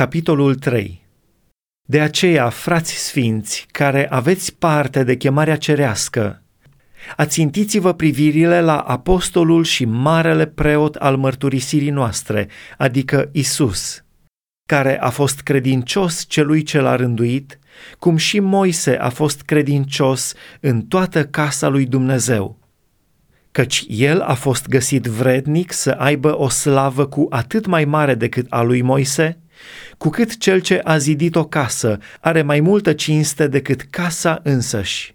Capitolul 3 De aceea, frați sfinți, care aveți parte de chemarea cerească, ațintiți-vă privirile la apostolul și marele preot al mărturisirii noastre, adică Isus, care a fost credincios celui ce l-a rânduit, cum și Moise a fost credincios în toată casa lui Dumnezeu. Căci el a fost găsit vrednic să aibă o slavă cu atât mai mare decât a lui Moise, cu cât cel ce a zidit o casă are mai multă cinste decât casa însăși.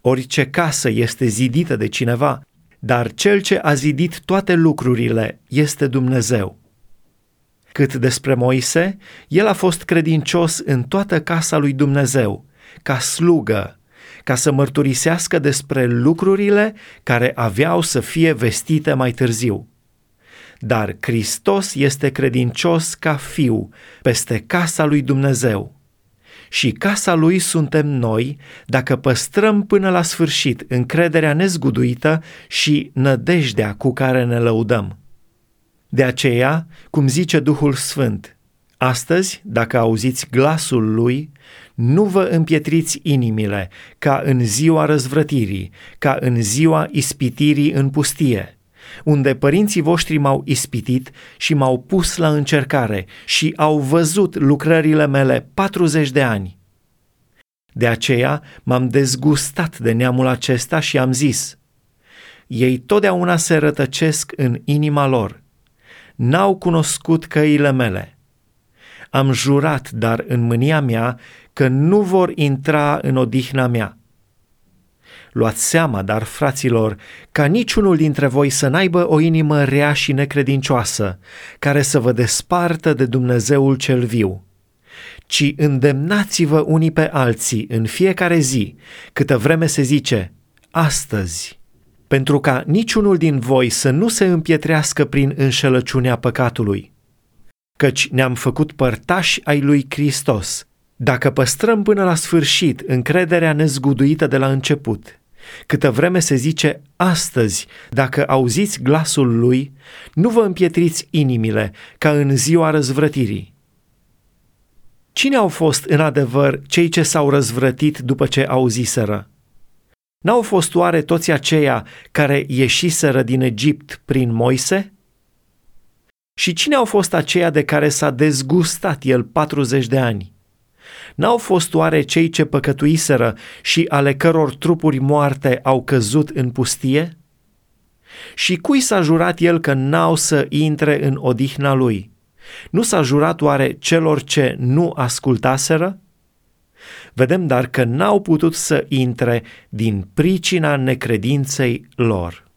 Orice casă este zidită de cineva, dar cel ce a zidit toate lucrurile este Dumnezeu. Cât despre Moise, el a fost credincios în toată casa lui Dumnezeu, ca slugă, ca să mărturisească despre lucrurile care aveau să fie vestite mai târziu. Dar Hristos este credincios ca fiu peste casa lui Dumnezeu. Și casa lui suntem noi dacă păstrăm până la sfârșit încrederea nezguduită și nădejdea cu care ne lăudăm. De aceea, cum zice Duhul Sfânt, Astăzi, dacă auziți glasul lui, nu vă împietriți inimile ca în ziua răzvrătirii, ca în ziua ispitirii în pustie, unde părinții voștri m-au ispitit și m-au pus la încercare și au văzut lucrările mele 40 de ani. De aceea m-am dezgustat de neamul acesta și am zis, ei totdeauna se rătăcesc în inima lor, n-au cunoscut căile mele am jurat, dar în mânia mea, că nu vor intra în odihna mea. Luați seama, dar, fraților, ca niciunul dintre voi să n-aibă o inimă rea și necredincioasă, care să vă despartă de Dumnezeul cel viu, ci îndemnați-vă unii pe alții în fiecare zi, câtă vreme se zice, astăzi, pentru ca niciunul din voi să nu se împietrească prin înșelăciunea păcatului căci ne-am făcut părtași ai lui Hristos. Dacă păstrăm până la sfârșit încrederea nezguduită de la început, câtă vreme se zice astăzi, dacă auziți glasul lui, nu vă împietriți inimile ca în ziua răzvrătirii. Cine au fost în adevăr cei ce s-au răzvrătit după ce auziseră? N-au fost oare toți aceia care ieșiseră din Egipt prin Moise? Și cine au fost aceia de care s-a dezgustat el 40 de ani? N-au fost oare cei ce păcătuiseră și ale căror trupuri moarte au căzut în pustie? Și cui s-a jurat el că n-au să intre în odihna lui? Nu s-a jurat oare celor ce nu ascultaseră? Vedem dar că n-au putut să intre din pricina necredinței lor.